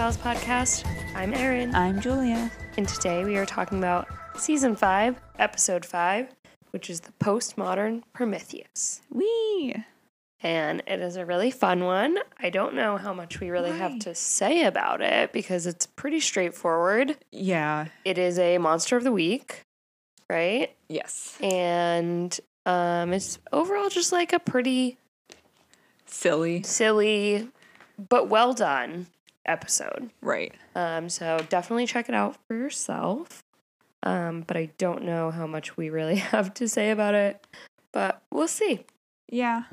Files podcast. I'm Erin, I'm Julia. and today we are talking about season five, episode five, which is the postmodern Prometheus. Wee. And it is a really fun one. I don't know how much we really have to say about it because it's pretty straightforward. Yeah. It is a monster of the week, right? Yes. And um, it's overall just like a pretty Silly. silly but well done episode. Right. Um, so definitely check it out for yourself. Um, but I don't know how much we really have to say about it, but we'll see. Yeah.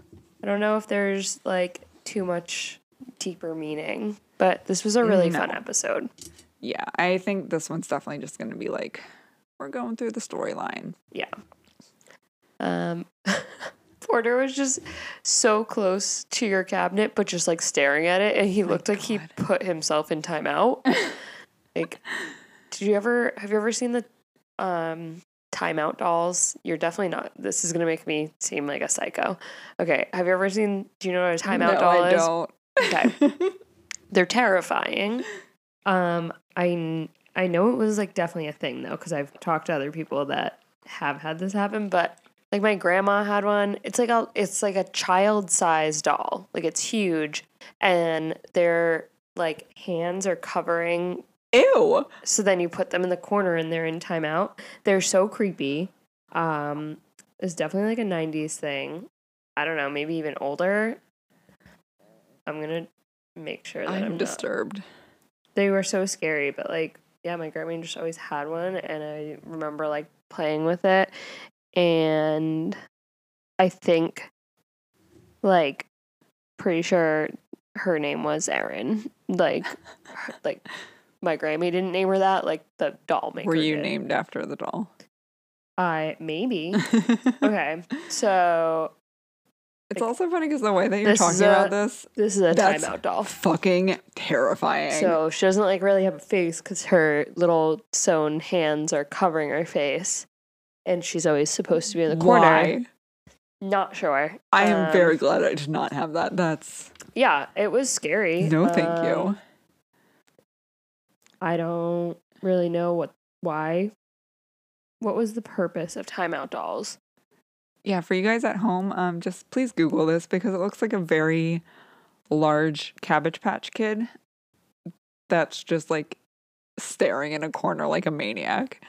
I don't know if there's like too much deeper meaning, but this was a really fun episode. Yeah. I think this one's definitely just going to be like, we're going through the storyline. Yeah. Um, Porter was just so close to your cabinet, but just like staring at it, and he looked like he put himself in timeout. like, did you ever have you ever seen the um timeout dolls? You're definitely not. This is gonna make me seem like a psycho. Okay, have you ever seen? Do you know what a timeout no, doll I is? don't. Okay. They're terrifying. Um, I I know it was like definitely a thing though, because I've talked to other people that have had this happen. But like my grandma had one. It's like a it's like a child sized doll. Like it's huge, and their like hands are covering. Ew. So then you put them in the corner and they're in timeout. They're so creepy. Um, it's definitely like a '90s thing. I don't know, maybe even older. I'm gonna make sure that I'm, I'm not disturbed. they were so scary, but like, yeah, my grandma just always had one, and I remember like playing with it, and I think, like, pretty sure her name was Erin. Like, her- like my Grammy didn't name her that. Like the doll maker. Were you did. named after the doll? I maybe. okay, so It's also funny because the way that you're talking about this, this is a That's timeout doll. fucking terrifying. So she doesn't like really have a face because her little sewn hands are covering her face, and she's always supposed to be in the corner. Why? Not sure. I am Um, very glad I did not have that. That's Yeah, it was scary. no, thank Um, you. I don't really know what why. What was the purpose of timeout dolls? Yeah, for you guys at home, um, just please Google this because it looks like a very large Cabbage Patch Kid that's just like staring in a corner like a maniac.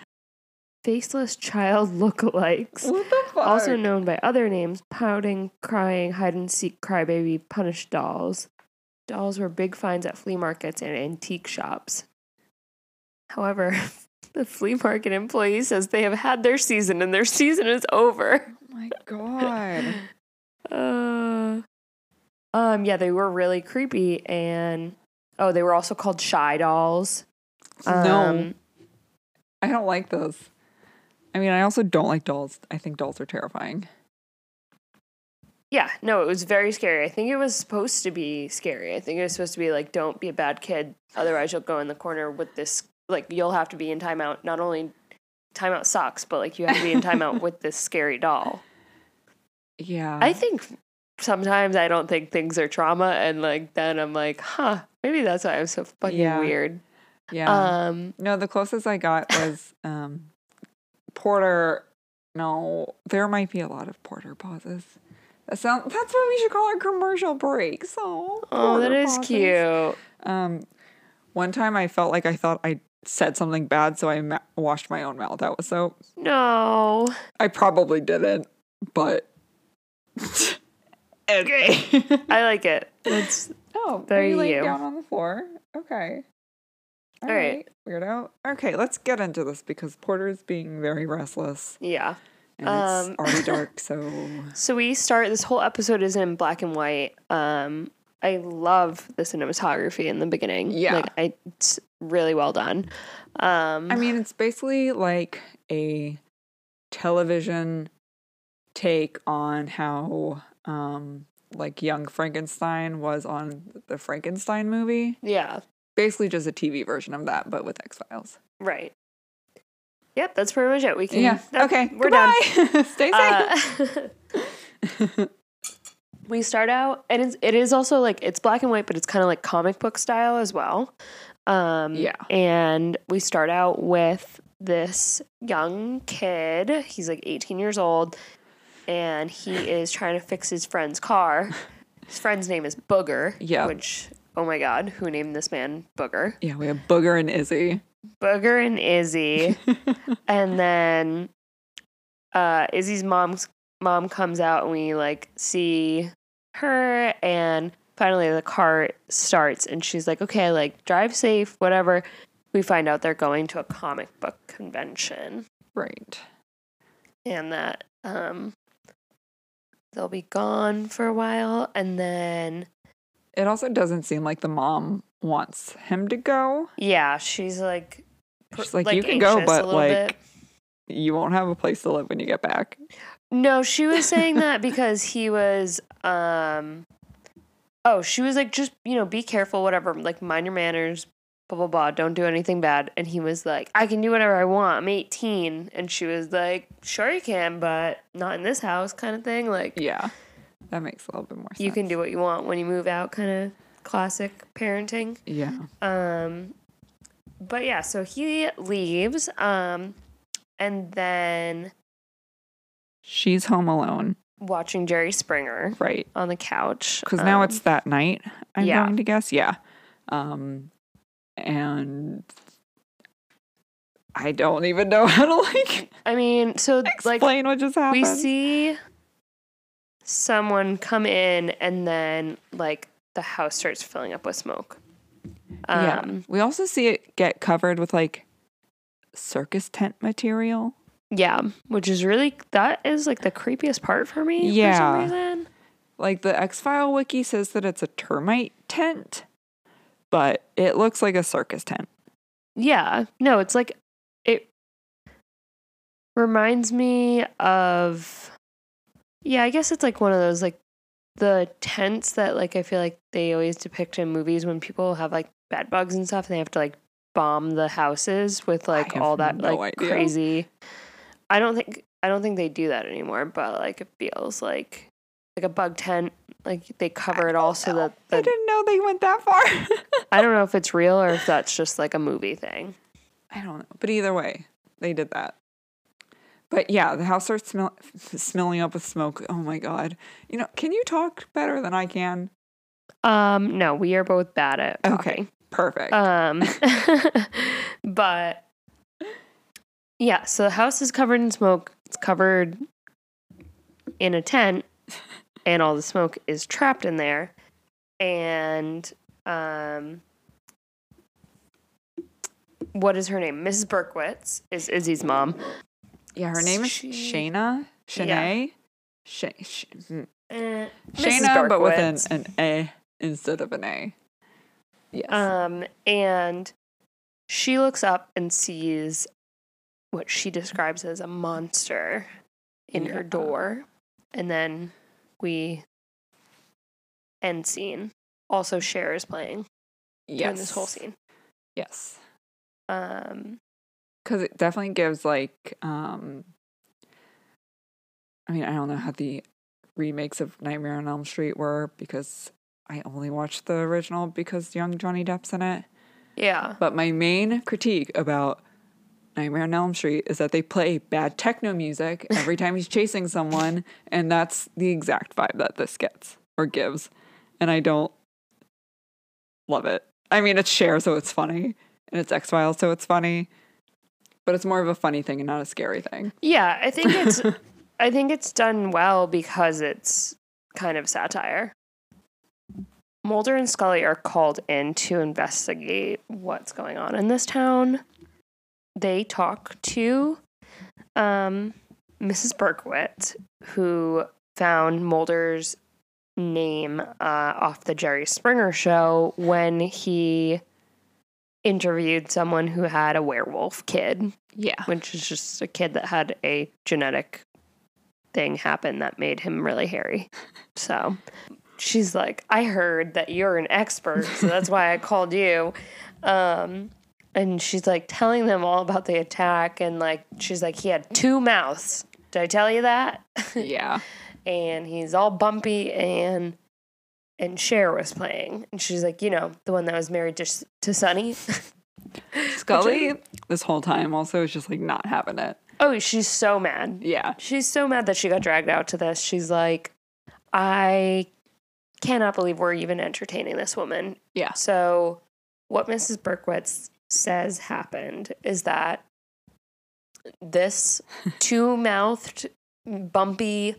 Faceless child lookalikes. What the fuck? Also known by other names, pouting, crying, hide and seek, crybaby, punish dolls. Dolls were big finds at flea markets and antique shops. However, the flea market employee says they have had their season and their season is over. oh my god. Uh, um, yeah, they were really creepy and oh, they were also called shy dolls. no, Um, I don't like those. I mean, I also don't like dolls. I think dolls are terrifying. Yeah, no, it was very scary. I think it was supposed to be scary. I think it was supposed to be like, don't be a bad kid, otherwise you'll go in the corner with this. Like, you'll have to be in timeout. Not only timeout sucks, but like you have to be in timeout with this scary doll. Yeah. I think sometimes I don't think things are trauma, and like then I'm like, huh, maybe that's why I'm so fucking Yeah. weird. yeah. Um, No, the closest I got was um, Porter. No, there might be a lot of Porter pauses. That sound, that's what we should call our commercial breaks. Oh, oh, that Porter is pauses. cute. Um, one time I felt like I thought I said something bad, so I ma- washed my own mouth out with soap. No, I probably didn't, but okay. I like it. It's oh, Very you laying down on the floor? Okay. All right. weirdo. Okay, let's get into this because Porter's being very restless. yeah. And Um, it's already dark, so So we start. This whole episode is in black and white. Um, I love the cinematography in the beginning. Yeah. like I, it's really well done. Um, I mean, it's basically like a television take on how um like young Frankenstein was on the Frankenstein movie. yeah, Basically just a TV version of that, but with X-Files. right. Yep, that's pretty much it. We can. Yeah. that- okay. we're done. Stay safe. Uh, we start out and it's, it is also like it's black and white but it's kind of like comic book style as well um Yeah. and we start out with this young kid he's like 18 years old and he is trying to fix his friend's car his friend's name is booger Yeah. which oh my god who named this man booger? Yeah, we have Booger and Izzy. booger and izzy. And then uh Izzy's mom's mom comes out and we like see her and finally the car starts and she's like okay like drive safe whatever. We find out they're going to a comic book convention. Right. and that um they'll be gone for a while. And then It also doesn't seem like the mom wants him to go. yeah she's like She's like, you can go, but like, bit. you won't have a place to live when you get back. No, she was saying that because he was um oh, she was like just, you know, be careful whatever, like mind your manners, blah blah blah, don't do anything bad. And he was like, I can do whatever I want. I'm 18. And she was like, sure you can, but not in this house kind of thing. Like Yeah. That makes a little bit more sense. you can do what you want when you move out kind of classic parenting. Yeah. Um, but yeah, so he leaves, um, and then She's home alone. watching Jerry Springer Right. on the couch Because now um, it's that night, I'm yeah. going to guess. Yeah. Um, and I don't even know how to like I mean, so like explain what just happened. we see someone come in, and then like the house starts filling up with smoke. yeah. Um, We also see it get covered with like circus tent material. yeah, which is really that is like the creepiest part for me. Yeah. for some reason. Like the X File wiki says that it's a termite tent, but it looks like a circus tent. Yeah. No, it's like it reminds me of Yeah, I guess it's like one of those like the tents that like I feel like they always depict in movies when people have like bed bugs and stuff and they have to like bomb the houses with like all that no like idea. crazy I don't think I don't think they do that anymore, but like it feels like like a bug tent. Like they cover it all so that I didn't know they went that far. I don't know if it's real or if that's just like a movie thing. I don't know. But either way, they did that. But yeah, the house starts smell- smelling up with smoke. Oh my god. You know, can you talk better than I can? Um, no, we are both bad at Okay. talking. Perfect. Um, but yeah, so the house is covered in smoke. It's covered in a tent, and all the smoke is trapped in there. And um, what is her name? Mrs. Berkowitz is Izzy's mom. Yeah, her name is she- Shayna. Shanae. Sh- sh- hmm. Eh, Mrs. Shayna, but with an, an A instead of an A. Yes. Um, and she looks up and sees what she describes as a monster in her door. And then we end scene. Also, Cher is playing yes. during this whole scene. Yes. Um, Because it definitely gives like, um, I mean, I don't know how the remakes of Nightmare on Elm Street were because I only watched the original because young Johnny Depp's in it. yeah. But my main critique about Nightmare on Elm Street is that they play bad techno music every time he's chasing someone, and that's the exact vibe that this gets or gives. And I don't love it. I mean, it's Cher, so it's funny, and it's X Files, so it's funny, but it's more of a funny thing and not a scary thing. Yeah, I think it's I think it's done well because it's kind of satire. Mulder and Scully are called in to investigate what's going on in this town. They talk to um, Mrs. Berkowitz, who found Mulder's name uh, off the Jerry Springer show when he interviewed someone who had a werewolf kid Yeah. which is just a kid that had a genetic thing happen that made him really hairy. So she's like, I heard that you're an expert, so that's why I called you. Um, and she's like telling them all about the attack, and like she's like, he had two mouths. Did I tell you that? Yeah. and he's all bumpy and and Cher was playing and she's like, you know, the one that was married to to Sonny. Scully, this whole time, also is just like not having it. oh, she's so mad. Yeah. She's so mad that she got dragged out to this. She's like, I cannot believe we're even entertaining this woman. Yeah. So, what Mrs. Berkowitz says happened is that this two mouthed, bumpy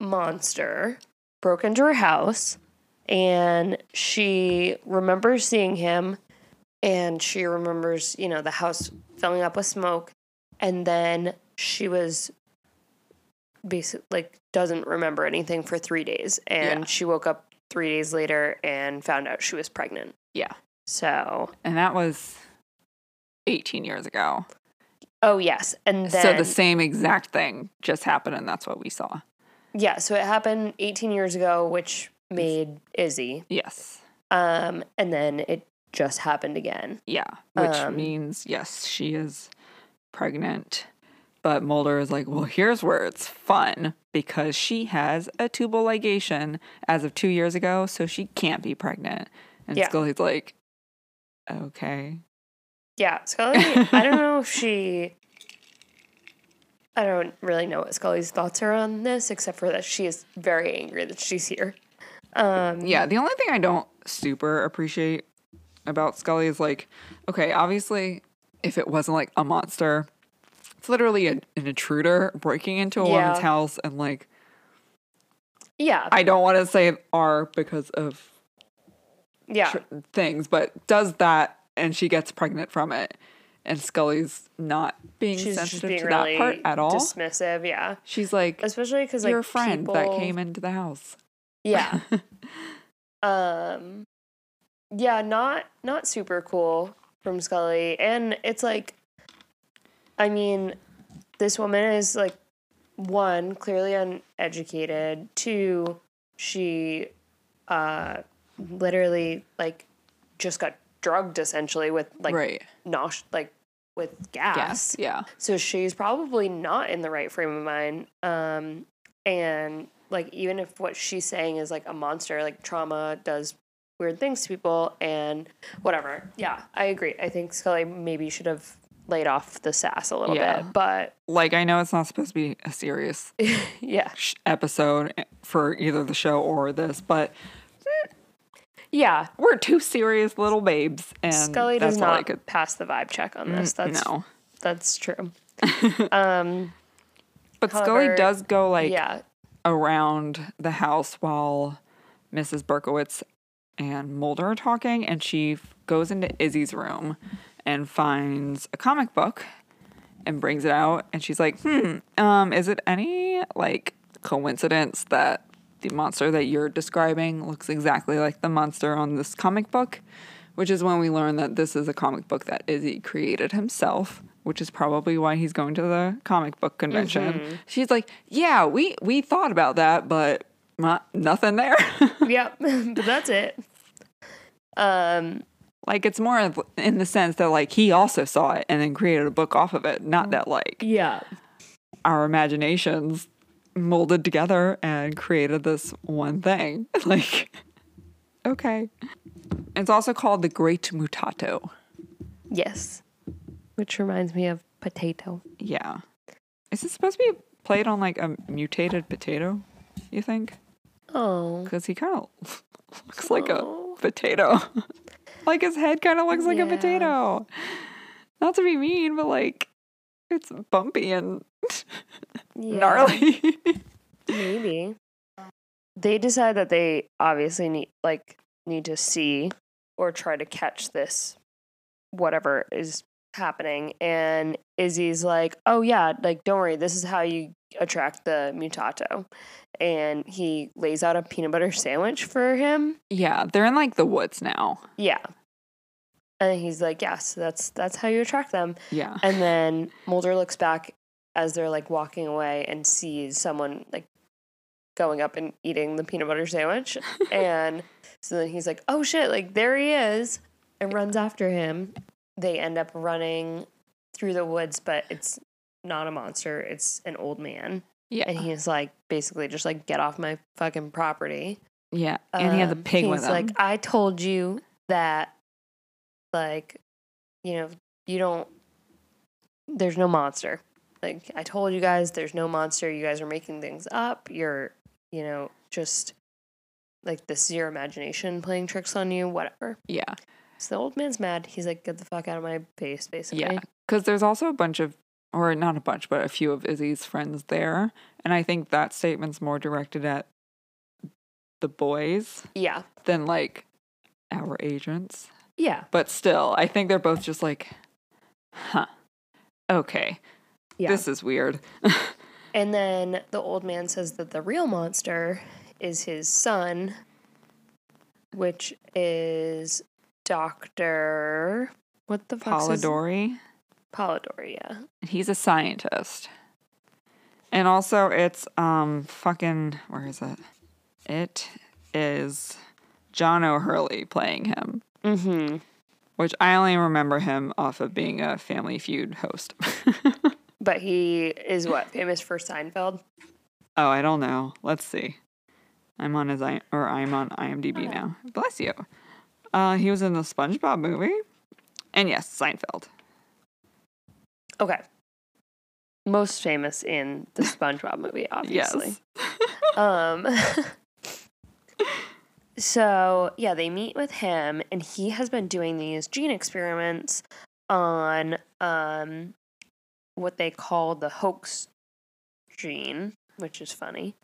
monster broke into her house and she remembers seeing him and she remembers, you know, the house filling up with smoke. And then she was basically like doesn't remember anything for three days. And Yeah. she woke up three days later and found out she was pregnant. Yeah. So, And that was 18 years ago. oh, yes. And then, so the same exact thing just happened, and that's what we saw. Yeah, so it happened 18 years ago, which made Izzy. Yes. Um, and then it just happened again. Yeah. Which Um, means, yes, she is pregnant. But Mulder is like, well, here's where it's fun because she has a tubal ligation as of two years ago, so she can't be pregnant. And Yeah. Scully's like, okay. Yeah, Scully, I don't know if she. I don't really know what Scully's thoughts are on this, except for that she is very angry that she's here. Um, Yeah, the only thing I don't super appreciate about Scully is like, okay, obviously, if it wasn't like a monster, it's literally a, an intruder breaking into a woman's house and like, yeah, I don't want to say R because of yeah, tr- things, but does that and she gets pregnant from it. And Scully's not being she's sensitive being to really that part at all. dismissive. Yeah, She's like, especially because like your friend that came into the house. Yeah. um yeah, not not super cool from Scully. And it's like I mean, this woman is like one, clearly uneducated, two, she uh literally like just got drugged essentially with like right. nosh like with gas. Yes. Yeah. So she's probably not in the right frame of mind. Um, and like even if what she's saying is like a monster, like trauma does weird things to people and whatever. Yeah, I agree. I think Scully maybe should have laid off the sass a little Yeah. bit, but Like, I know it's not supposed to be a serious yeah, episode for either the show or this, but yeah. we're two serious little babes, and Scully that's does not could. pass the vibe check on this. Mm, That's no, that's true. um, but however, Scully does go like yeah, around the house while Mrs. Berkowitz and Mulder are talking, and she f- goes into Izzy's room and finds a comic book and brings it out, and she's like, "Hmm, um, is it any like coincidence that the monster that you're describing looks exactly like the monster on this comic book?" Which is when we learn that this is a comic book that Izzy created himself, which is probably why he's going to the comic book convention. She's like, "Yeah, we we thought about that, but not, nothing there." yep. but that's it. Um, like it's more of- in the sense that like he also saw it and then created a book off of it, not that like yeah. our imaginations molded together and created this one thing. Like, okay. It's also called the Great Mutato. Yes. Which reminds me of potato. Yeah. Is it supposed to be played on like a mutated potato? You think? Oh. Because he kind of looks like Oh. a potato. like his head kind of looks like a potato. Not to be mean, but like it's bumpy and Yeah, gnarly. Maybe. They decide that they obviously need like need to see or try to catch this whatever is happening and Izzy's like, "Oh yeah, like don't worry, this is how you attract the mutato." And he lays out a peanut butter sandwich for him. yeah, they're in like the woods now. Yeah. And he's like, "Yes, that's that's how you attract them." Yeah. And then Mulder looks back as they're like walking away and sees someone like going up and eating the peanut butter sandwich. and so then he's like, oh shit, like there he is, and runs after him. They end up running through the woods, but it's not a monster, it's an old man. Yeah. and he's like basically just like get off my fucking property. yeah. And he had the Um, pig with he's him. like, I told you that, like, you know, you don't. There's no monster. Like I told you guys, there's no monster. You guys are making things up. You're, you know, just like this is your imagination playing tricks on you. Whatever. yeah. So the old man's mad. He's like, get the fuck out of my face, basically. Yeah. Because there's also a bunch of, or not a bunch, but a few of Izzy's friends there. And I think that statement's more directed at the boys Yeah. than like our agents. Yeah. But still, I think they're both just like, huh, okay, Yeah. this is weird. And then the old man says that the real monster is his son, which is Doctor. What the fuck? Polidori. Polidori, yeah. He's a scientist. And also it's um fucking where is it? It is John O'Hurley playing him. Mm-hmm. Which I only remember him off of being a Family Feud host. But he is what famous for Seinfeld. oh, I don't know. Let's see. I'm on his I or I'm on IMDb now. Bless you. Uh, he was in the SpongeBob movie, and yes, Seinfeld. Okay. Most famous in the SpongeBob movie, obviously. Yes. Um. so yeah, they meet with him, and he has been doing these gene experiments on um, what they call the hoax gene, which is funny.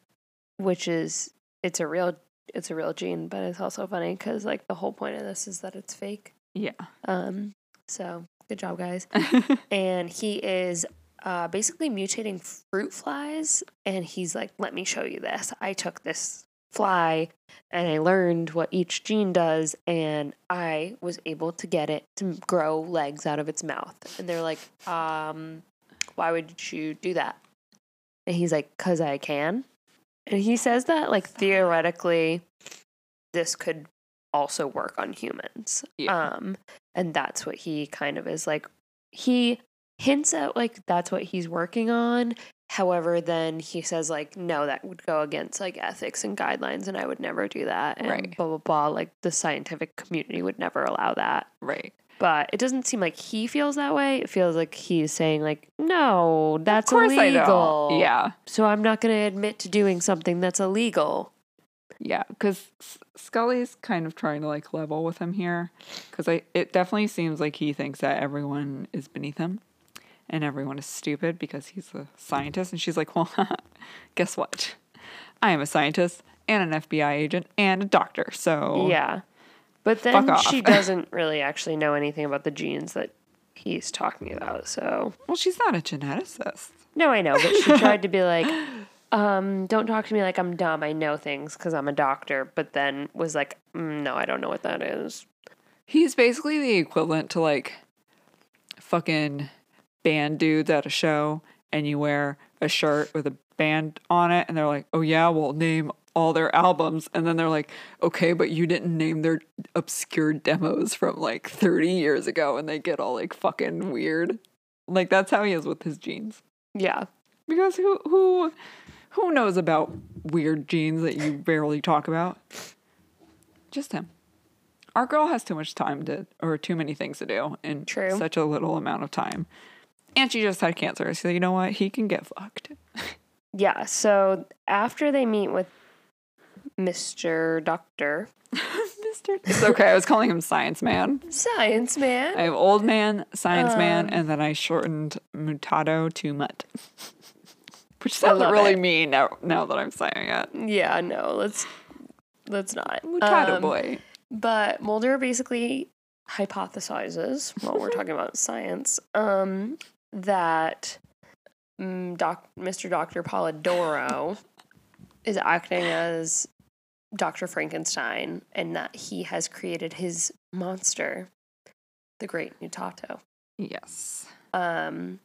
Which is it's a real it's a real gene, but it's also funny because like the whole point of this is that it's fake. Yeah. Um. So good job, guys and he is uh, basically mutating fruit flies. And he's like, "Let me show you this. I took this fly, and I learned what each gene does, and I was able to get it to grow legs out of its mouth." And they're like, "Um, why would you do that?" And he's like, "Cause I can." And he says that like theoretically, this could also work on humans. Yeah. Um, and that's what he kind of is like. He hints at like that's what he's working on. However, then he says like, no, that would go against like ethics and guidelines, and I would never do that. And Right. Blah blah blah. Like the scientific community would never allow that. right. But it doesn't seem like he feels that way. It feels like he's saying like, no, that's illegal. Yeah. So I'm not going to admit to doing something that's illegal. Yeah, because Scully's kind of trying to like level with him here, because I it definitely seems like he thinks that everyone is beneath him, and everyone is stupid because he's a scientist, and she's like, well, guess what? I am a scientist and an FBI agent and a doctor, so Yeah. But then she doesn't really actually know anything about the genes that he's talking about. So, well, she's not a geneticist. no, I know, but she tried to be like, um, don't talk to me like I'm dumb. I know things because I'm a doctor. But then was like, mm, no, I don't know what that is. He's basically the equivalent to like fucking band dudes at a show and you wear a shirt with a band on it and they're like, "Oh yeah, we'll name all their albums." And then they're like, "Okay, but you didn't name their obscure demos from like 30 years ago." And they get all like fucking weird. Like that's how he is with his jeans. Yeah. Because who who who knows about weird genes that you barely talk about? Just him. Our girl has too much time to or too many things to do in True. such a little amount of time. And she just had cancer. So you know what? He can get fucked. Yeah. So after they meet with Mr. Doctor, Mr. It's okay. I was calling him Science Man. Science Man. I have old man, science man, Um, and then I shortened mutato to mutt. Which sounds really it. mean now, now that I'm saying it. yeah, no, let's let's not. Mutato Um, boy. But Mulder basically hypothesizes, while we're talking about science, um, that mm, doc, Mr. Dr. Polidoro is acting as Dr. Frankenstein and that he has created his monster, the Great Mutato. Yes. Um,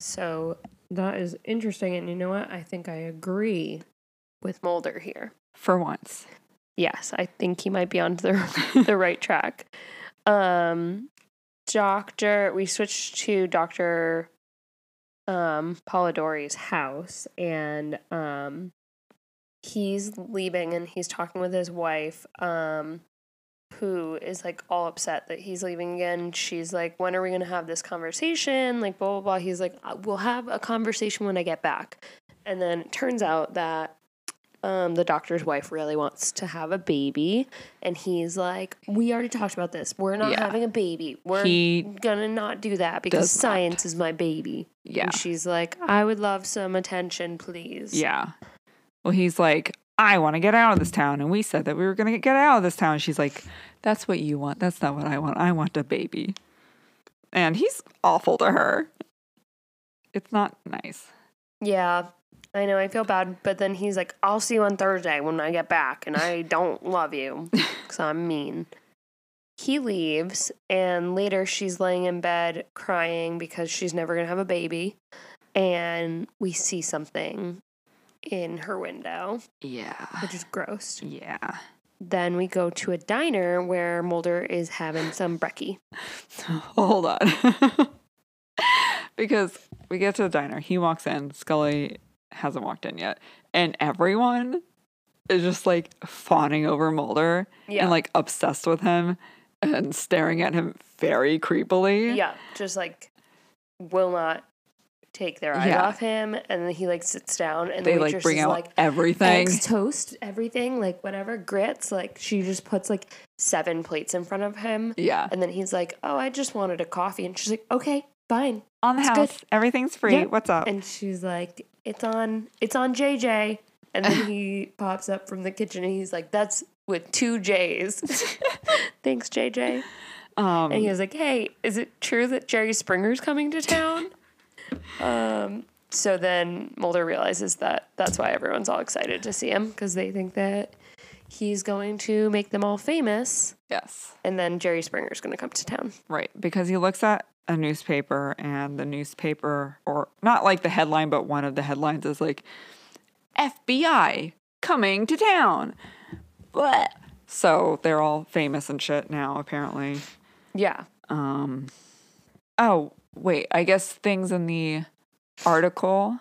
so that is interesting. And you know what? I think I agree with Mulder here. For once. Yes, I think he might be on the the right track. Um, Doctor, we switched to Doctor um Polidori's house and um he's leaving and he's talking with his wife um who is like all upset that he's leaving again. She's like, "When are we going to have this conversation?" Like blah blah blah. He's like, "Uh, "We'll have a conversation when I get back." And then it turns out that um, the doctor's wife really wants to have a baby, and he's like, "We already talked about this. We're not Yeah. having a baby. We're He gonna not do that because does not. science is my baby." Yeah. And she's like, "I would love some attention, please." Yeah. Well, he's like, I want to get out of this town. And we said that we were going to get out of this town. She's like, That's what you want. That's not what I want. I want a baby. And he's awful to her. It's not nice. Yeah, I know. I feel bad, but then he's like, "I'll see you on Thursday when I get back," and I don't love you because I'm mean. He leaves, and later she's laying in bed crying because she's never gonna have a baby, and we see something in her window, Yeah. which is gross. Yeah. Then we go to a diner where Mulder is having some brekkie. Hold on. because we get to the diner. He walks in. Scully hasn't walked in yet. And everyone is just like fawning over Mulder Yeah. and like obsessed with him and staring at him very creepily. Yeah, just like will not take their eyes Yeah. off him, and then he like sits down, and They the like bring is out like, everything. eggs, toast, everything, like whatever, grits. Like she just puts like seven plates in front of him. yeah. And then he's like, Oh, I just wanted a coffee. And she's like, Okay, fine. On the it's house. good. Everything's free. Yeah. What's up? And she's like, It's on it's on JJ. And then he pops up from the kitchen and he's like, That's with two J's. Thanks, JJ. um And he was like, Hey, is it true that Jerry Springer's coming to town? Um so then Mulder realizes that that's why everyone's all excited to see him because they think that he's going to make them all famous. yes. And then Jerry Springer's going to come to town. Right. Because he looks at a newspaper and the newspaper or not like the headline, but one of the headlines is like FBI coming to town. Blah. So they're all famous and shit now, apparently. Yeah. Um oh, wait, I guess things in the article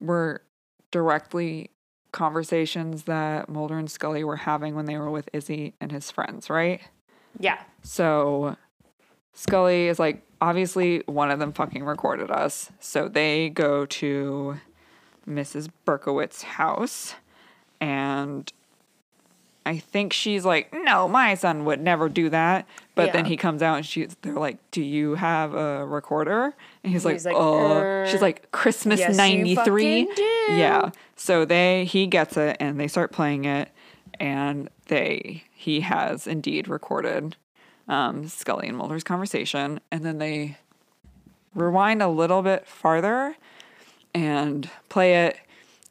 were directly conversations that Mulder and Scully were having when they were with Izzy and his friends, right? Yeah. So Scully is like, obviously one of them fucking recorded us. So they go to Mrs. Berkowitz's house and I think she's like, no, my son would never do that. But then he comes out and she's they're like, Do you have a recorder? And he's, He's like, like, Oh she's "Er, like Christmas yes, you ninety three. Yeah. So they he gets it and they start playing it and they he has indeed recorded um, Scully and Mulder's conversation and then they rewind a little bit farther and play it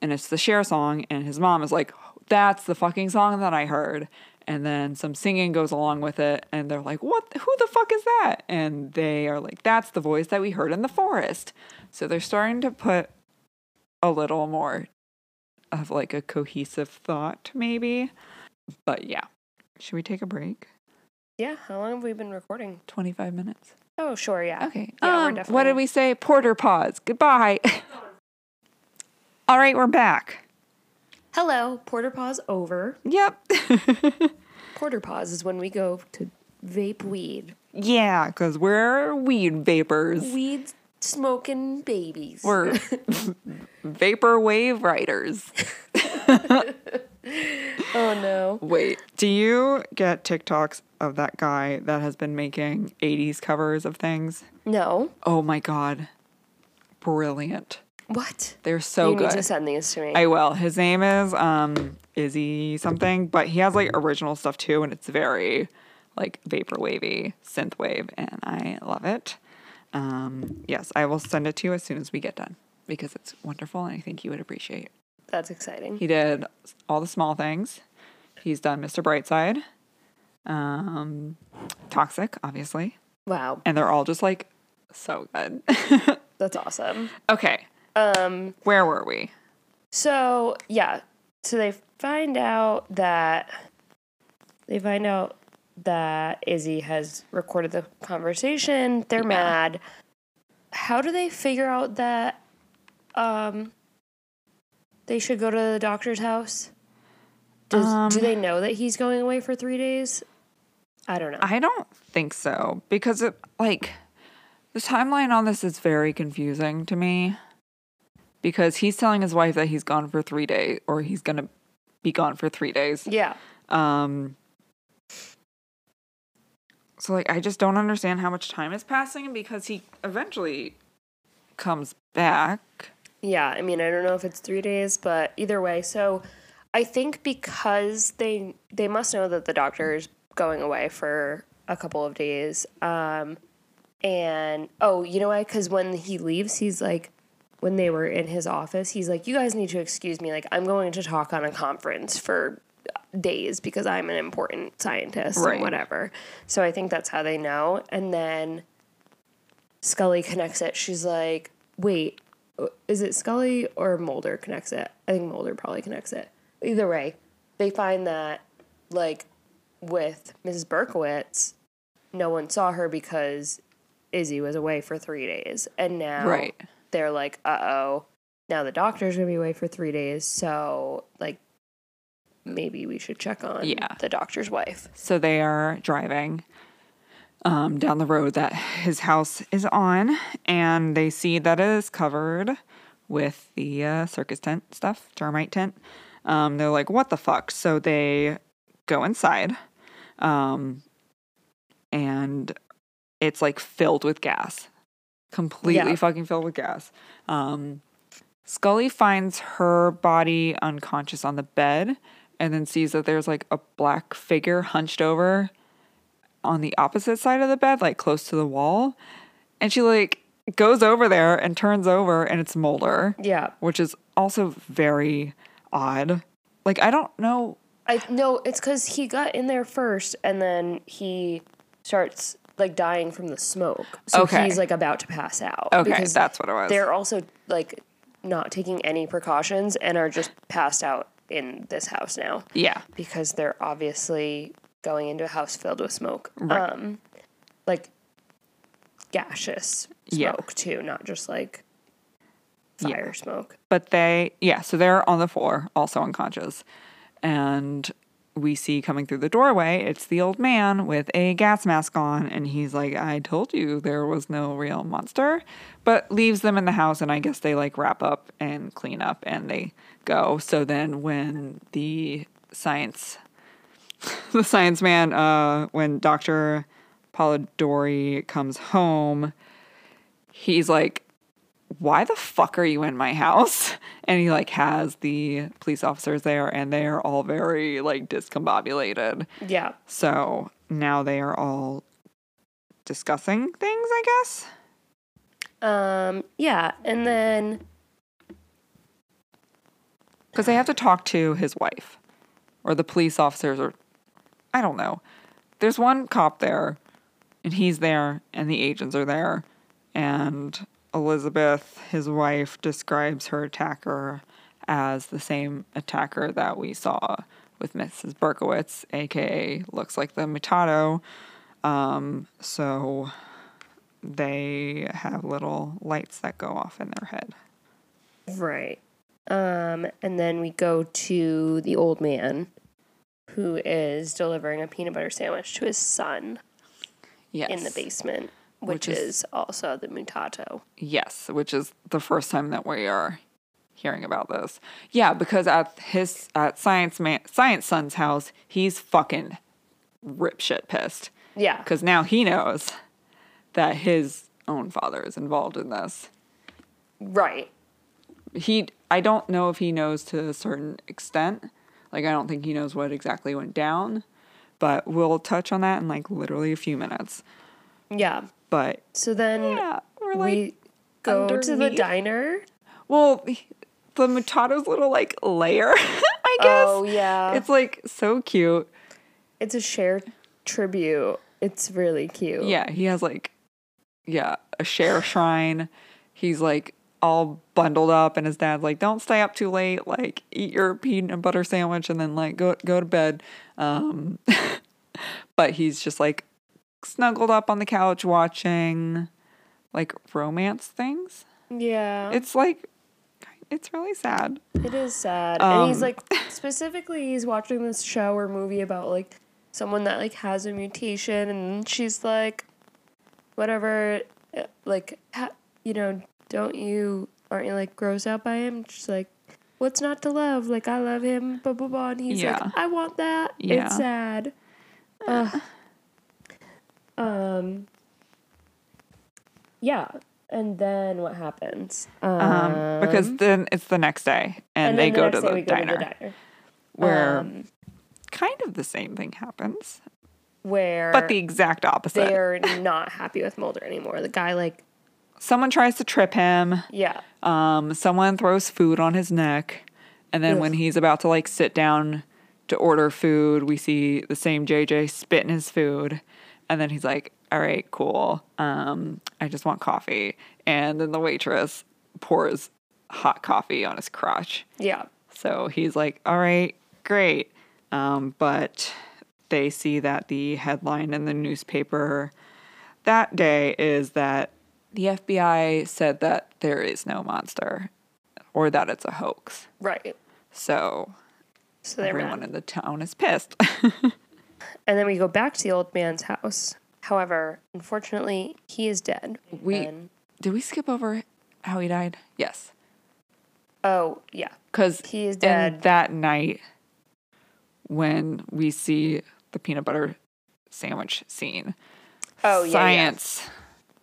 and it's the Cher song and his mom is like that's the fucking song that I heard and then some singing goes along with it and they're like what who the fuck is that and they are like that's the voice that we heard in the forest so they're starting to put a little more of like a cohesive thought maybe but yeah should we take a break Yeah. How long have we been recording? 25 minutes Oh, sure. Yeah. Okay. Yeah, um, definitely. what did we say? Porter pause. Goodbye. All right, we're back. Hello. Porter pause over. Yep. Porter pause is when we go to vape weed. yeah, because we're weed vapors. Weed smoking babies. We're vapor wave riders. oh, no. Wait, do you get TikToks of that guy that has been making 80s covers of things? No. Oh my God. Brilliant. What? They're so you good. need to send these to me. I will. His name is um Izzy something, but he has like original stuff too, and it's very like vapor wavy, synth wave, and I love it. Um, yes, I will send it to you as soon as we get done because it's wonderful, and I think you would appreciate. That's exciting. He did all the small things. He's done Mr. Brightside, um, Toxic, obviously, Wow. and they're all just like so good. That's awesome. okay, Um, where were we? so yeah. So they find out that they find out that Izzy has recorded the conversation. They're Yeah. mad. How do they figure out that um they should go to the doctor's house? Does Um, do they know that he's going away for three days? I don't know. I don't think so because it like the timeline on this is very confusing to me because he's telling his wife that he's gone for 3 days or he's going to be gone for 3 days. yeah. Um So like I just don't understand how much time is passing because he eventually comes back. Yeah, I mean, I don't know if it's three days, but either way. So, I think because they they must know that the doctor is going away for a couple of days. Um, and oh, you know why? Because when he leaves, he's like, when they were in his office, he's like, "You guys need to excuse me. Like, I'm going to talk on a conference for days because I'm an important scientist Right. and whatever." So I think that's how they know. And then Scully connects it. She's like, "Wait, is it Scully or Mulder connects it? I think Mulder probably connects it. Either way, they find that like with Mrs. Berkowitz, no one saw her because Izzy was away for three days, and now Right. They're like, "Uh oh, now the doctor's gonna be away for three days, so like." Maybe we should check on Yeah. the doctor's wife. So they are driving um, down the road that his house is on, and they see that it is covered with the uh, circus tent stuff, termite tent. Um, they're like, "What the fuck?" So they go inside, um, and it's like filled with gas, completely Yeah. fucking filled with gas. Um, Scully finds her body unconscious on the bed and then sees that there's like a black figure hunched over on the opposite side of the bed, like close to the wall. And she like goes over there and turns over and it's Mulder, Yeah, which is also very odd. Like I don't know. I no, it's because he got in there first, and then he starts like dying from the smoke. So Okay. he's like about to pass out. Okay, because that's what it was. They're also like not taking any precautions and are just passed out in this house now Yeah. because they're obviously going into a house filled with smoke. Right. Um, like gaseous Yeah. smoke too, not just like Yeah. fire smoke. But they, yeah, so they're on the floor, also unconscious. And we see coming through the doorway, it's the old man with a gas mask on. And he's like, I told you there was no real monster. But leaves them in the house. And I guess they like wrap up and clean up and they go. So then when the science, the science man, uh, when Dr. Polidori comes home, he's like, why the fuck are you in my house? And he like has the police officers there and they are all very like discombobulated. Yeah. So now they are all discussing things, I guess. Um, yeah. And then Because they have to talk to his wife or the police officers or I don't know. There's one cop there and he's there and the agents are there and Elizabeth, his wife, describes her attacker as the same attacker that we saw with Mrs. Berkowitz, aka looks like the Mutato. Um, so they have little lights that go off in their head. Right. Um, and then we go to the old man who is delivering a peanut butter sandwich to his son Yes. in the basement, which, Which is- is, also the mutato. Yes, which is the first time that we are hearing about this. Yeah, because at his at Science Man Science Son's house, he's fucking rip shit pissed Yeah. because now he knows that his own father is involved in this. Right. He I don't know if he knows to a certain extent. Like I don't think he knows what exactly went down, but we'll touch on that in like literally a few minutes. Yeah. But So then yeah, we're like we go to the diner. Well, the Mutato's little like layer, I guess. Oh yeah. It's like so cute. It's a Cher tribute. It's really cute. Yeah, he has like, yeah, a Cher shrine. He's like all bundled up, and his dad's like, "Don't stay up too late. Like, eat your peanut butter sandwich, and then like go go to bed." Um, but he's just like snuggled up on the couch watching like romance things. Yeah. It's like it's really sad. It is sad. and he's Um, like specifically he's watching this show or movie about like someone that like has a mutation and she's like whatever uh, like ha- you know, don't you aren't you like grossed out by him? She's like what's not to love? Like I love him, blah blah blah and he's Yeah. like I want that. Yeah. It's sad. Ugh. Um yeah. And then what happens? Um, because then it's the next day and, they then go, to the, go diner, to the diner. where Um, kind of the same thing happens, where but the exact opposite. they're not happy with Mulder anymore. The guy, like, Someone tries to trip him. yeah, Um, someone throws food on his neck, and then when he's about to like sit down to order food, we see the same JJ spit in his food, and then he's like, "All right, cool. Um, I just want coffee," and then the waitress pours hot coffee on his crotch. yeah, So he's like, "All right, great," um, but they see that the headline in the newspaper that day is that the FBI said that there is no monster or that it's a hoax. right. So So everyone mad. in the town is pissed. And then we go back to the old man's house. However, unfortunately, he is dead. We- And- Did we skip over how he died? Yes. oh yeah, Because He is dead. that night, when we see the peanut butter sandwich scene, Oh, yeah, yeah. science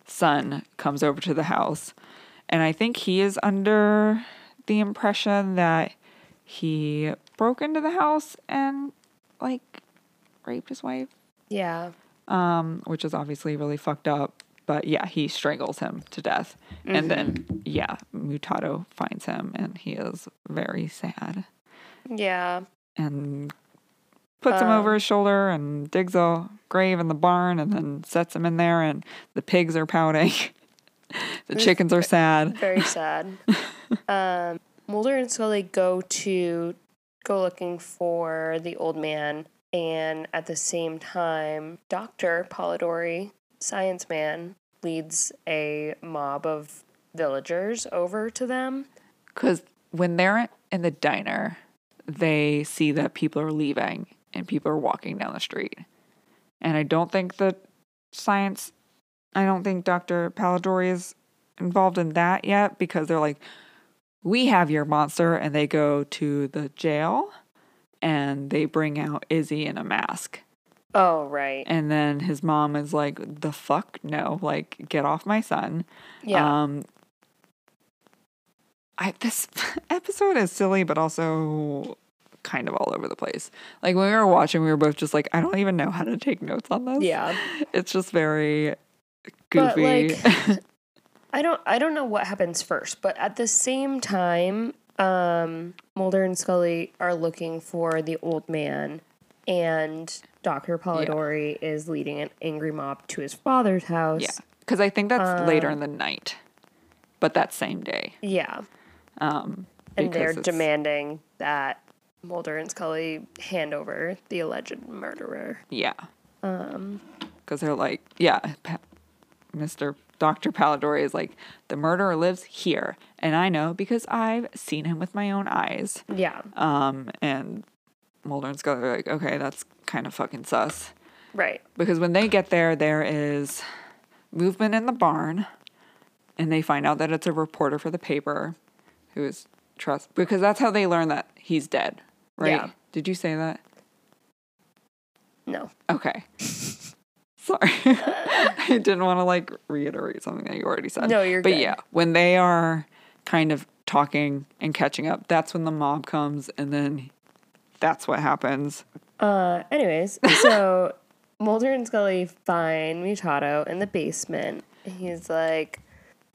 son comes over to the house, and I think he is under the impression that he broke into the house and like raped his wife, yeah, um, which is obviously really fucked up. But yeah, he strangles him to death, and then yeah, Mutato finds him, and he is very sad yeah. and puts him over Um, his shoulder and digs a grave in the barn and then sets him in there and the pigs are pouting. the chickens are sad. Very sad. um, Mulder and Scully go to go looking for the old man, and at the same time, Doctor Pollidori, science man, leads a mob of villagers over to them. Cuz when they're in the diner, they see that people are leaving and people are walking down the street. And I don't think that science I don't think Dr. Pollidori is involved in that yet because they're like we have your monster and they go to the jail and they bring out Izzy in a mask. Oh right, And then his mom is like, the fuck? No, like, get off my son. yeah, Um, I this episode is silly, but also kind of all over the place. Like when we were watching, we were both just like, I don't even know how to take notes on this. yeah. It's just very But, goofy. like, I don't I don't know what happens first, but at the same time, um, Mulder and Scully are looking for the old man, and Doctor Pollidori is leading an angry mob to his father's house. yeah. Because I think that's later Uh, in the night, but that same day. yeah, Um, and they're it's- demanding that Mulder and Scully hand over the alleged murderer. Yeah. Um, because they're like, yeah, Mr. Dr. Pollidori is like, the murderer lives here, and I know because I've seen him with my own eyes. Yeah, Um, and Mulder and Scully are like, okay, that's kind of fucking sus. right. Because when they get there, there is movement in the barn, and they find out that it's a reporter for the paper who is trust because that's how they learn that he's dead, right? Yeah. Did you say that? No. Okay. Sorry. I didn't want to like reiterate something that you already said. No, you're But good. yeah, when they are kind of talking and catching up, that's when the mob comes and then that's what happens. Uh, anyways, so Mulder and Scully find Mutato in the basement. He's like,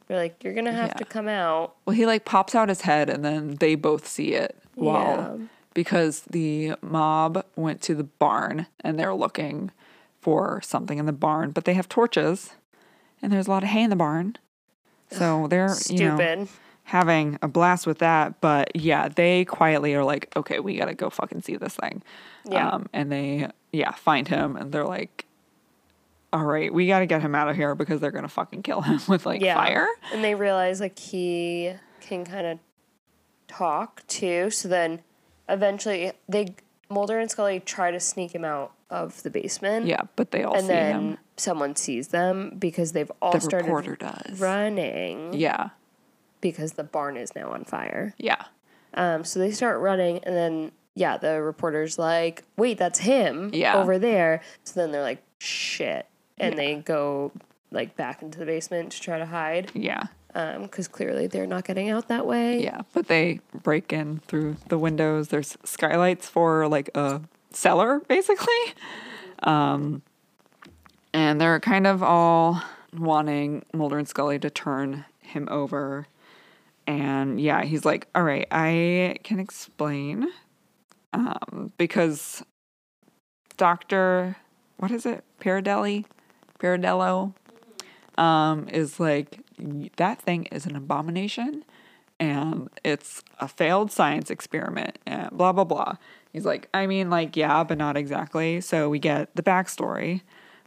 "They're like, you're gonna have Yeah. to come out." Well, he like pops out his head and then they both see it. Wow. Yeah. Because the mob went to the barn and they're looking for something in the barn, but they have torches and there's a lot of hay in the barn. So they're, you know, having a blast with that. But yeah, they quietly are like, okay, we gotta go fucking see this thing. Yeah. Um, and they, yeah, find him and they're like, all right, we gotta get him out of here because they're gonna fucking kill him with like yeah. fire. And they realize like he can kind of talk too. So then eventually they Mulder and Scully try to sneak him out of the basement. Yeah, but they all And see then him. someone sees them because they've all The started reporter does. running Yeah. because the barn is now on fire. Yeah. Um, so they start running, and then yeah, the reporter's like, "Wait, that's him Yeah. over there." So then they're like, "Shit," and they go like back into the basement to try to hide Yeah. Because clearly they're not getting out that way. Yeah. But they break in through the windows. There's skylights for like a cellar, basically. Um, and they're kind of all wanting Mulder and Scully to turn him over. And yeah, he's like, all right, I can explain. Um, because Dr. What is it? Paradelli? Paradello? Um, is like, that thing is an abomination and it's a failed science experiment and blah, blah, blah. He's like, I mean, like, yeah, but not exactly. So we get the backstory,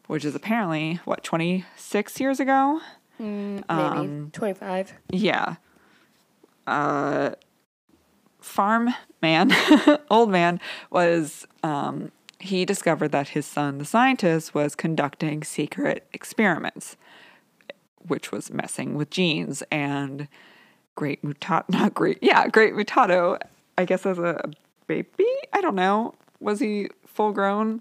which is apparently, what, 26 years ago? maybe Um, twenty five. Yeah. Uh, farm man, old man, was um, he discovered that his son, the scientist, was conducting secret experiments, which was messing with genes and great mutato, not great, yeah, great mutato. I guess as a baby, I don't know. Was he full grown?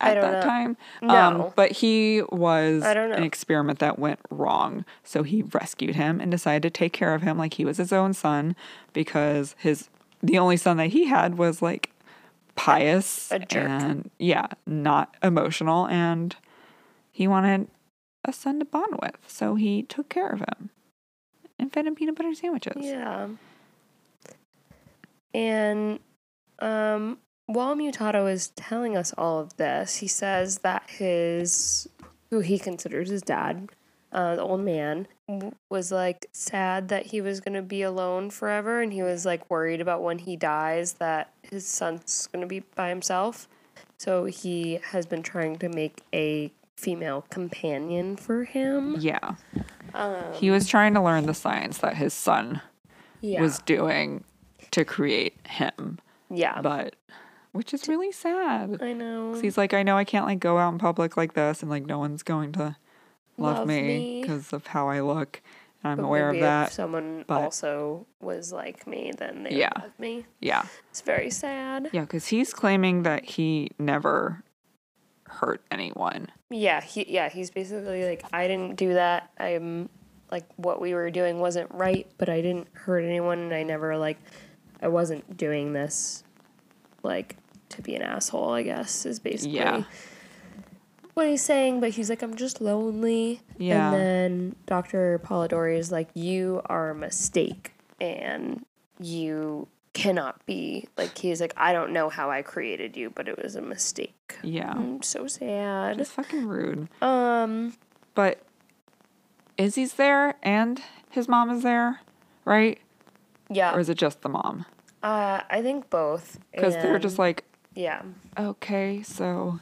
At that know. time, No. um, but he was I don't know. an experiment that went wrong. So he rescued him and decided to take care of him like he was his own son because his the only son that he had was like pious A jerk. and yeah, not emotional and he wanted a son to bond with. So he took care of him and fed him peanut butter sandwiches. Yeah. And um, while Mutato is telling us all of this, he says that his, who he considers his dad, uh, the old man, was like sad that he was going to be alone forever. And he was like worried about when he dies that his son's going to be by himself. So he has been trying to make a female companion for him. Yeah. Um, he was trying to learn the science that his son Yeah. was doing to create him. yeah. But which is really sad. I know. He's like, I know I can't like go out in public like this, and like no one's going to love, Love me because of how I look. And I'm But aware of maybe If that. someone but- also was like me, then they Yeah. would love me. Yeah, It's very sad. yeah, because he's claiming that he never hurt anyone. Yeah, he yeah, he's basically like I didn't do that. I'm like what we were doing wasn't right, but I didn't hurt anyone and I never like I wasn't doing this like to be an asshole, I guess, is basically Yeah. what he's saying, but he's like, I'm just lonely. Yeah. And then Dr. Pollidori is like, You are a mistake and you cannot be like he's like, I don't know how I created you, but it was a mistake. Yeah, I'm so sad. it's fucking rude. Um But Izzy's there and his mom is there, right? yeah. Or is it just the mom? Uh, I think both. Because they're just like, yeah, okay, so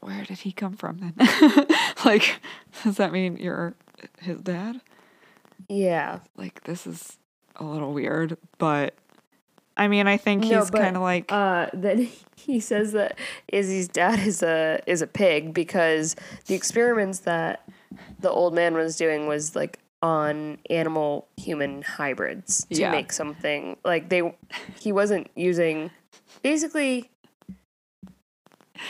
where did he come from then? like, does that mean you're his dad? yeah. Like, this is a little weird, but I mean, I think No, he's kind of like, Uh, then he says that Izzy's dad is a is a pig because the experiments that the old man was doing was like on animal human hybrids to Yeah. make something like they he wasn't using basically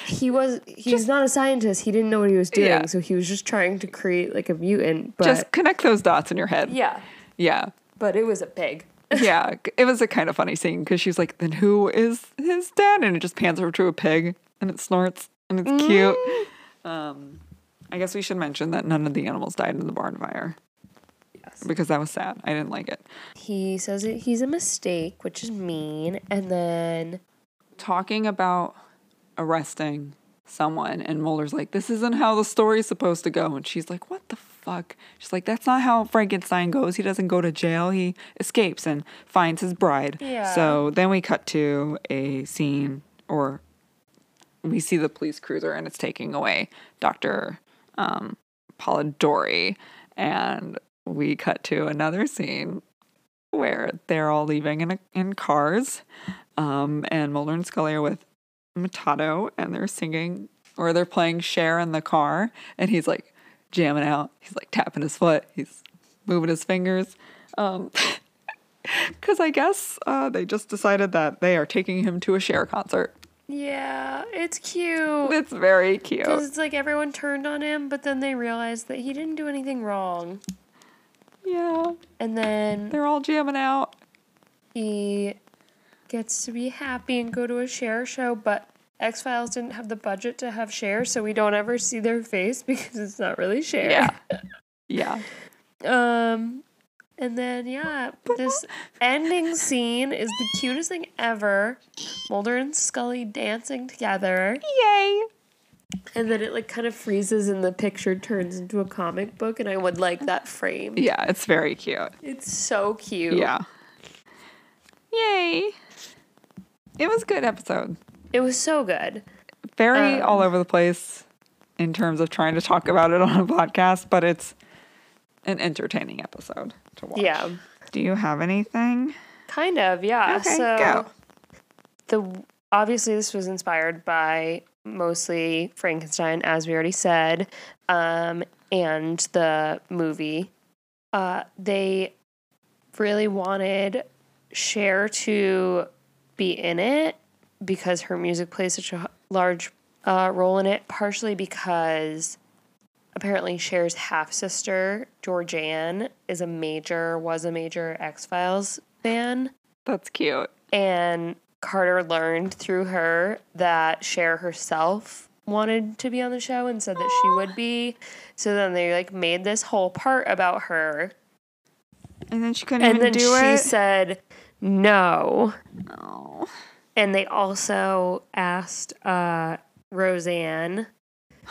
he was he's not a scientist he didn't know what he was doing Yeah. so he was just trying to create like a mutant but just connect those dots in your head. yeah Yeah. But it was a pig Yeah. it was a kind of funny scene because she's like, then who is his dad? And it just pans over to a pig and it snorts and it's cute. Um, I guess we should mention that none of the animals died in the barn fire. Yes. Because that was sad. I didn't like it. he says it, he's a mistake which is mean and then talking about arresting someone and Mulder's like, this isn't how the story's supposed to go. And she's like, what the fuck? She's like, that's not how Frankenstein goes. He doesn't go to jail. He escapes and finds his bride. Yeah. So then we cut to a scene or we see the police cruiser and it's taking away Dr. Um, Pollidori. And we cut to another scene where they're all leaving in a, in cars, um, and Mulder and Scully are with Mutato, and they're singing or they're playing Cher in the car, and he's like jamming out. He's like tapping his foot. He's moving his fingers. Um, because I guess uh, they just decided that they are taking him to a Cher concert. Yeah, it's cute. It's very cute. Because it's like everyone turned on him, but then they realized that he didn't do anything wrong. Yeah, And then they're all jamming out. he gets to be happy and go to a Cher show, but X Files didn't have the budget to have Cher, so we don't ever see their face because it's not really Cher. Yeah. Yeah. Um, and then yeah, this ending scene is the cutest thing ever. Mulder and Scully dancing together, Yay. and then it like kind of freezes, and the picture turns into a comic book, and I would like that frame. Yeah, it's very cute. It's so cute. Yeah. Yay. It was a good episode. it was so good. Very Um, all over the place in terms of trying to talk about it on a podcast, but it's an entertaining episode to watch. Yeah, Do you have anything? kind of. Yeah. Okay, so go. the obviously this was inspired by mostly Frankenstein, as we already said, um, and the movie. Uh, they really wanted Cher to be in it because her music plays such a large uh, role in it. Partially because apparently Cher's half sister Georganne is a major was a major X Files fan That's cute. and Carter learned through her that Cher herself wanted to be on the show and said that she would be. So then they like made this whole part about her. And then she couldn't And even do it. And then she said no. oh. And they also asked uh Roseanne,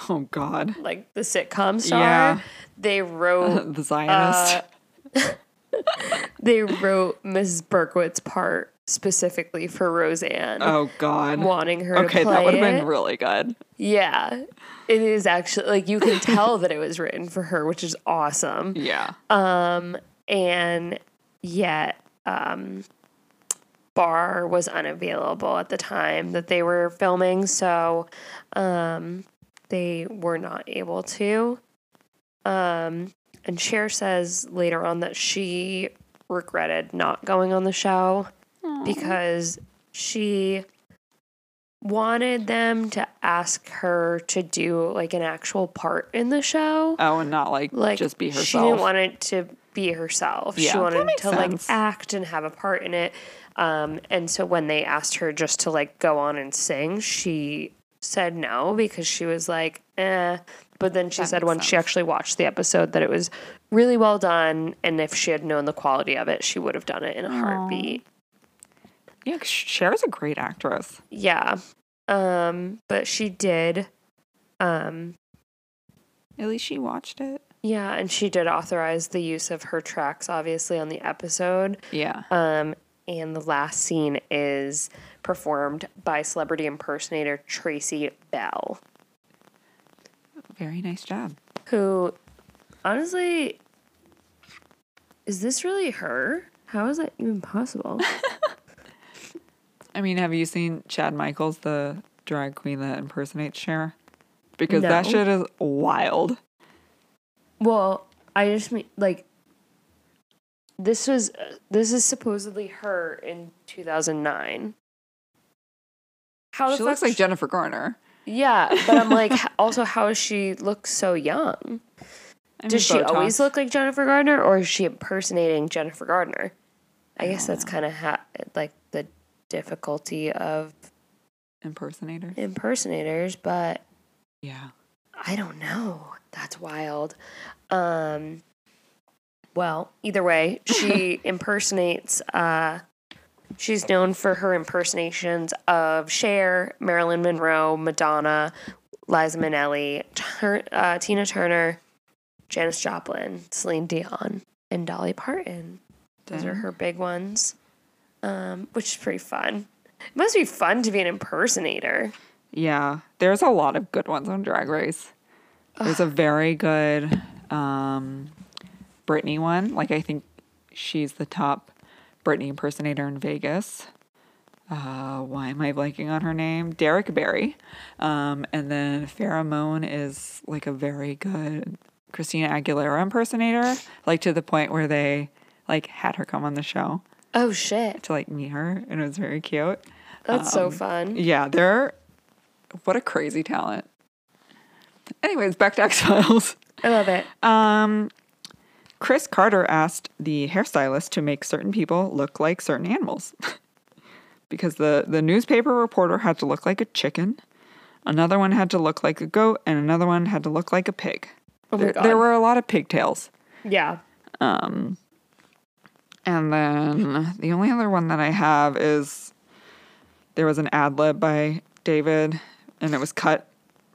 oh God. like the sitcom star, Yeah. they wrote the Zionist. uh, they wrote Mrs. Berkowitz's part specifically for Roseanne. oh God. wanting her okay, to play that would have been really good. Yeah. It is actually like you can tell that it was written for her, which is awesome. Yeah. Um and yet um Barr was unavailable at the time that they were filming, so um they were not able to. Um and Cher says later on that she regretted not going on the show because she wanted them to ask her to do like an actual part in the show. oh, and not like, Like just be herself. She didn't want it to be herself. Yeah, she wanted to sense. like act and have a part in it. Um, and so when they asked her just to like go on and sing, she said no because she was like, eh. But then she That said makes when she actually watched the episode that it was really well done, and if she had known the quality of it, she would have done it in a heartbeat. yeah, 'cause is a great actress. Yeah. Um, but she did. Um, At least she watched it. yeah, and she did authorize the use of her tracks, obviously, on the episode. Yeah. Um, and the last scene is performed by celebrity impersonator Tracy Bell, Very nice job. who, honestly, is this really her? How is that even possible? I mean, have you seen Chad Michaels, the drag queen that impersonates Cher? Because that shit is wild. well, I just mean like this was this is supposedly her in 2009. How She looks like Jennifer Garner. Yeah, but I'm like, also, how does she look so young? I Does she always look like Jennifer Gardner, or is she impersonating Jennifer Gardner? I guess that's kind of ha- like the difficulty of impersonator? impersonators, but Yeah. I don't know. That's wild. Um, well, either way, she impersonates. Uh, she's known for her impersonations of Cher, Marilyn Monroe, Madonna, Liza Minnelli, Tur- uh, Tina Turner, Janis Joplin, Celine Dion, and Dolly Parton. Those are her big ones, um, which is pretty fun. It must be fun to be an impersonator. Yeah. There's a lot of good ones on Drag Race. There's a very good um, Britney one. Like, I think she's the top Britney impersonator in Vegas. Uh, why am I blanking on her name? Derrick Barry. Um, and then Farrah Moan is like a very good Christina Aguilera impersonator, like to the point where they like had her come on the show Oh shit. to like meet her, and it was very cute. That's so fun. Yeah, they're what a crazy talent. Anyways, back to X Files. I love it. Um, Chris Carter asked the hairstylist to make certain people look like certain animals. because the, the newspaper reporter had to look like a chicken, another one had to look like a goat, and another one had to look like a pig. Oh my there, God. there were a lot of pigtails. Yeah. Um, And then the only other one that I have is there was an ad lib by David, and it was cut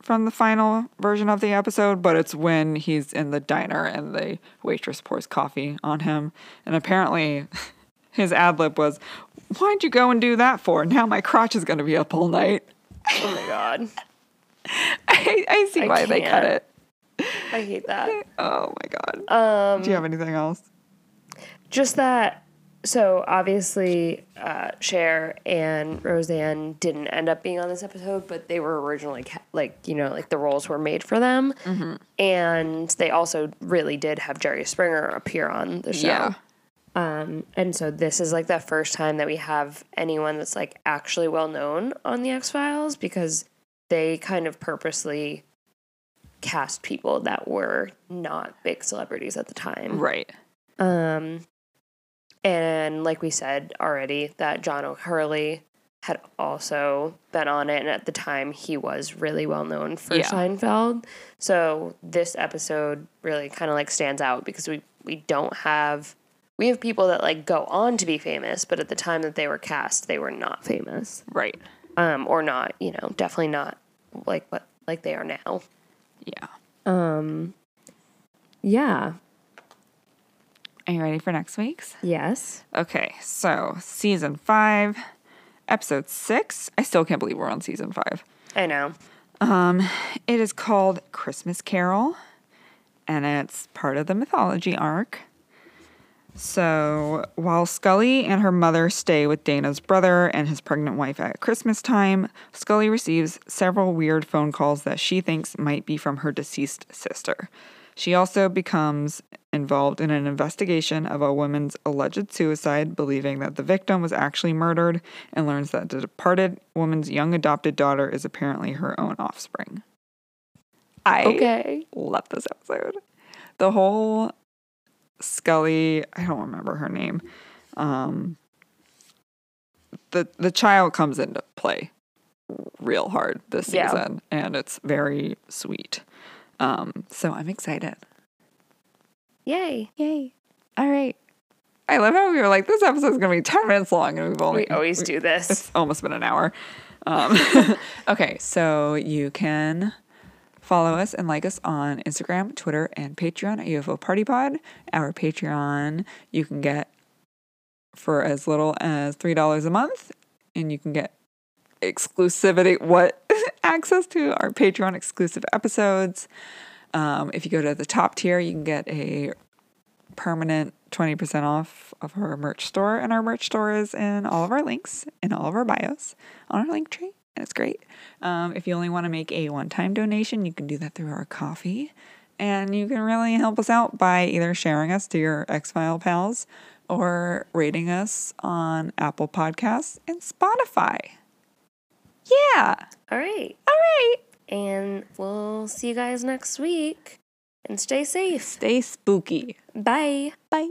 from the final version of the episode, but it's when he's in the diner and the waitress pours coffee on him. And apparently, his ad lib was, Why'd you go and do that for? Now my crotch is going to be up all night. Oh my god. I, I see I why they cut it. I hate that. Oh my God. Um do you have anything else? just that so obviously uh Cher and Roseanne didn't end up being on this episode, but they were originally ca- like, you know, like the roles were made for them. And they also really did have Jerry Springer appear on the show. Yeah. Um, and so this is like the first time that we have anyone that's like actually well known on the X Files because they kind of purposely cast people that were not big celebrities at the time. Right. Um, and like we said already, that John O'Hurley had also been on it, and at the time he was really well known for Yeah. Seinfeld. So this episode really kind of like stands out because we we don't have we have people that like go on to be famous, but at the time that they were cast, they were not famous, Right. um, or not, you know, definitely not like what like they are now. Yeah. Um, yeah. Are you ready for next week's? Yes. Okay, so season five, episode six. I still can't believe we're on season five. I know. Um, it is called Christmas Carol, and it's part of the mythology arc. So while Scully and her mother stay with Dana's brother and his pregnant wife at Christmas time, Scully receives several weird phone calls that she thinks might be from her deceased sister. She also becomes involved in an investigation of a woman's alleged suicide, believing that the victim was actually murdered, and learns that the departed woman's young adopted daughter is apparently her own offspring. I Okay. love this episode. The whole Scully, I don't remember her name. Um the the child comes into play real hard this Yeah. season and it's very sweet. Um so I'm excited. Yay. Yay. All right. I love how we were like this episode's going to be 10 minutes long and we've only We always do this. it's almost been an hour. Um, okay, so you can follow us and like us on Instagram, Twitter, and Patreon at UFO Party Pod. Our Patreon you can get for as little as three dollars a month, and you can get exclusivity what access to our Patreon exclusive episodes. Um, if you go to the top tier, you can get a permanent 20% off of our merch store. And our merch store is in all of our links in all of our bios on our link tree. And it's great. Um, if you only want to make a one time donation, you can do that through our Ko-fi. And you can really help us out by either sharing us to your X File pals or rating us on Apple Podcasts and Spotify. Yeah. All right. All right. And we'll see you guys next week. And stay safe. Stay spooky. Bye. Bye.